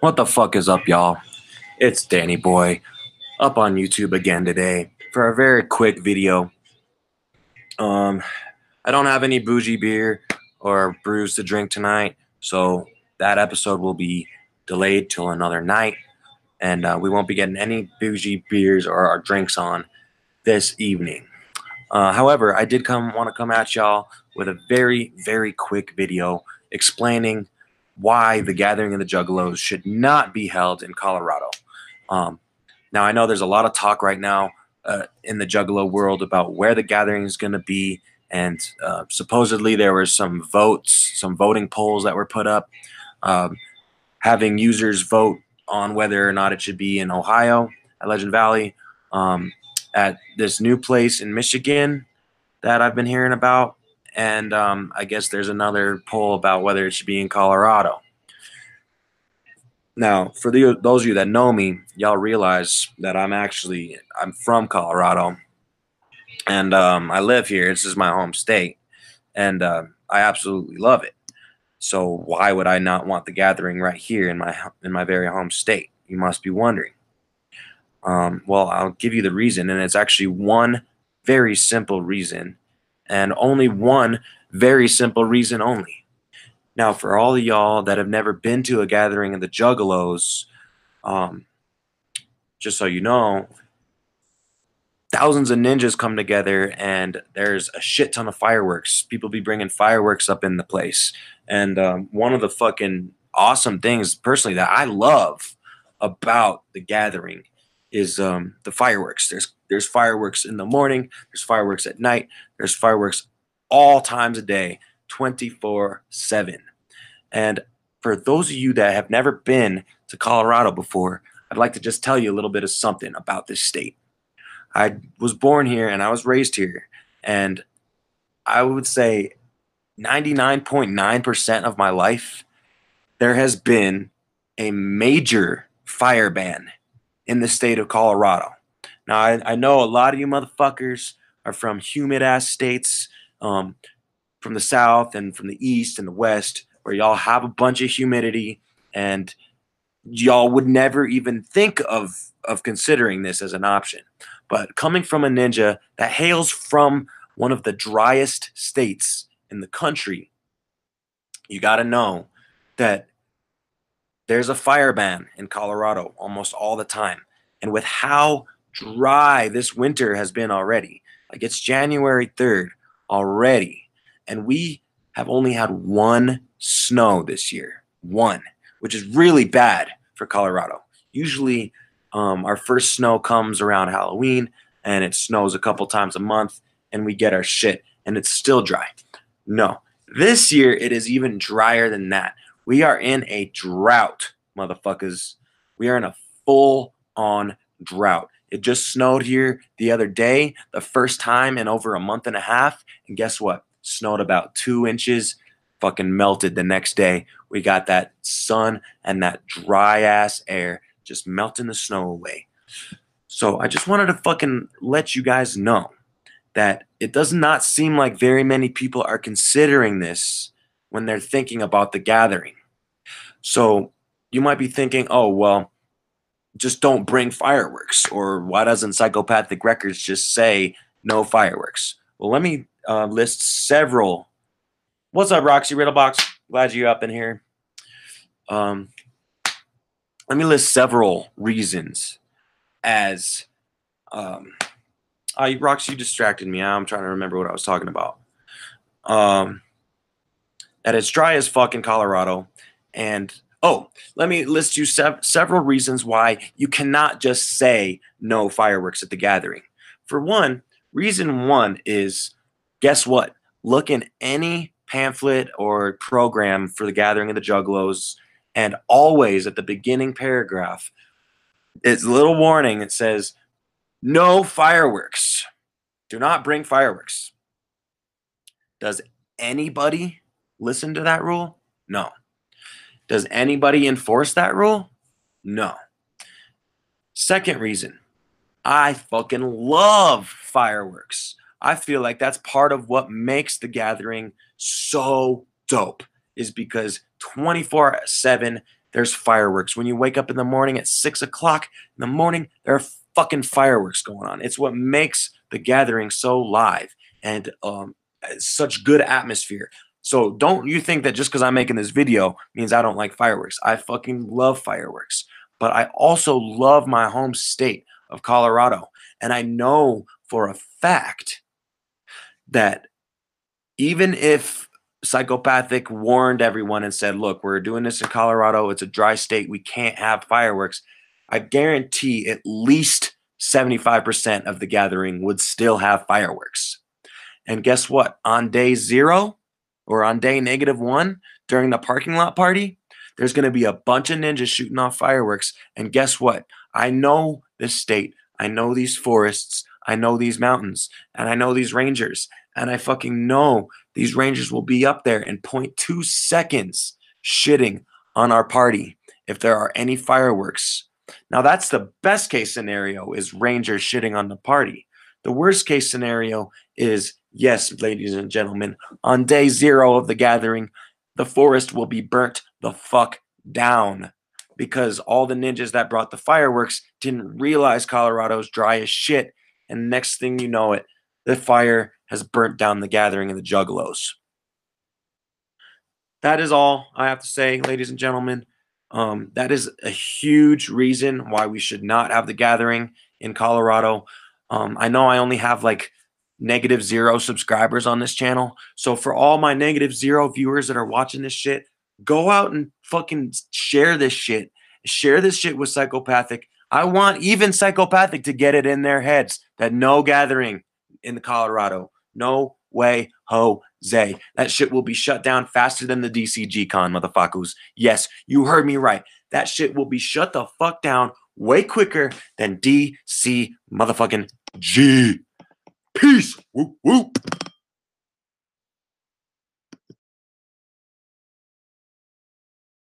What the fuck is up, y'all? It's Danny Boy up on YouTube again today for a very quick video. Um, I don't have any bougie beer or brews to drink tonight, so that episode will be delayed till another night, and uh, we won't be getting any bougie beers or our drinks on this evening. Uh, however, I did come want to come at y'all with a very, very quick video explaining why the Gathering of the Juggalos should not be held in Colorado. Um, now, I know there's a lot of talk right now uh, in the Juggalo world about where the gathering is going to be, and uh, supposedly there were some votes, some voting polls that were put up, um, having users vote on whether or not it should be in Ohio at Legend Valley, um, at this new place in Michigan that I've been hearing about, and um, I guess there's another poll about whether it should be in Colorado. Now, for the, those of you that know me, y'all realize that I'm actually I'm from Colorado, and um, I live here. This is my home state, and uh, I absolutely love it. So why would I not want the gathering right here in my in my very home state? You must be wondering. Um, well, I'll give you the reason, and it's actually one very simple reason, and only one very simple reason only. Now, for all of y'all that have never been to a gathering of the Juggalos, um, just so you know, thousands of ninjas come together and there's a shit ton of fireworks. People be bringing fireworks up in the place. And um, one of the fucking awesome things, personally, that I love about the gathering is um, the fireworks. There's there's fireworks in the morning. There's fireworks at night. There's fireworks all times a day. 24 7. And for those of you that have never been to Colorado before, I'd like to just tell you a little bit of something about this state. I was born here and I was raised here. And I would say 99.9% of my life, there has been a major fire ban in the state of Colorado. Now, I, I know a lot of you motherfuckers are from humid ass states. Um, from the south and from the east and the west where y'all have a bunch of humidity and y'all would never even think of of considering this as an option. But coming from a ninja that hails from one of the driest states in the country, you got to know that there's a fire ban in Colorado almost all the time. And with how dry this winter has been already, like it's January 3rd already, and we have only had one snow this year, one, which is really bad for Colorado. Usually, um, our first snow comes around Halloween, and it snows a couple times a month, and we get our shit, and it's still dry. No, this year it is even drier than that. We are in a drought, motherfuckers. We are in a full on drought. It just snowed here the other day, the first time in over a month and a half. And guess what? snowed about two inches, fucking melted the next day. We got that sun and that dry ass air just melting the snow away. So I just wanted to fucking let you guys know that it does not seem like very many people are considering this when they're thinking about the gathering. So you might be thinking, oh, well, just don't bring fireworks. Or why doesn't Psychopathic Records just say no fireworks? Well, let me uh, list several. What's up, Roxy Riddlebox? Glad you're up in here. Um, let me list several reasons as um, I Roxy, you distracted me. I'm trying to remember what I was talking about. Um, that it's dry as fuck in Colorado, and oh, let me list you sev- several reasons why you cannot just say no fireworks at the gathering. For one, reason one is guess what? Look in any pamphlet or program for the Gathering of the Juggalos, and always at the beginning paragraph, it's a little warning. It says, "No fireworks. Do not bring fireworks." Does anybody listen to that rule? No. Does anybody enforce that rule? No. Second reason, I fucking love fireworks. I feel like that's part of what makes the gathering so dope is because 24 7, there's fireworks. When you wake up in the morning at six o'clock in the morning, there are fucking fireworks going on. It's what makes the gathering so live and um, such good atmosphere. So don't you think that just because I'm making this video means I don't like fireworks. I fucking love fireworks. But I also love my home state of Colorado. And I know for a fact that even if psychopathic warned everyone and said, look, we're doing this in Colorado, it's a dry state, we can't have fireworks, I guarantee at least 75% of the gathering would still have fireworks. And guess what? On day zero or on day negative one during the parking lot party, there's going to be a bunch of ninjas shooting off fireworks. And guess what? I know this state. I know these forests. I know these mountains. And I know these rangers. And I fucking know these rangers will be up there in 0.2 seconds shitting on our party if there are any fireworks. Now that's the best case scenario is rangers shitting on the party. The worst case scenario is yes, ladies and gentlemen, on day 0 of the gathering, the forest will be burnt the fuck down because all the ninjas that brought the fireworks didn't realize Colorado's dry as shit and next thing you know it, the fire has burnt down the gathering of the Juggalos. That is all I have to say, ladies and gentlemen. Um, that is a huge reason why we should not have the gathering in Colorado. Um, I know I only have like negative zero subscribers on this channel. So for all my negative zero viewers that are watching this shit, go out and fucking share this shit. Share this shit with psychopathic. I want even psychopathic to get it in their heads that no gathering in the Colorado. No way, Jose. That shit will be shut down faster than the DCG con, motherfuckers. Yes, you heard me right. That shit will be shut the fuck down way quicker than DC motherfucking G. Peace. Whoop, whoop.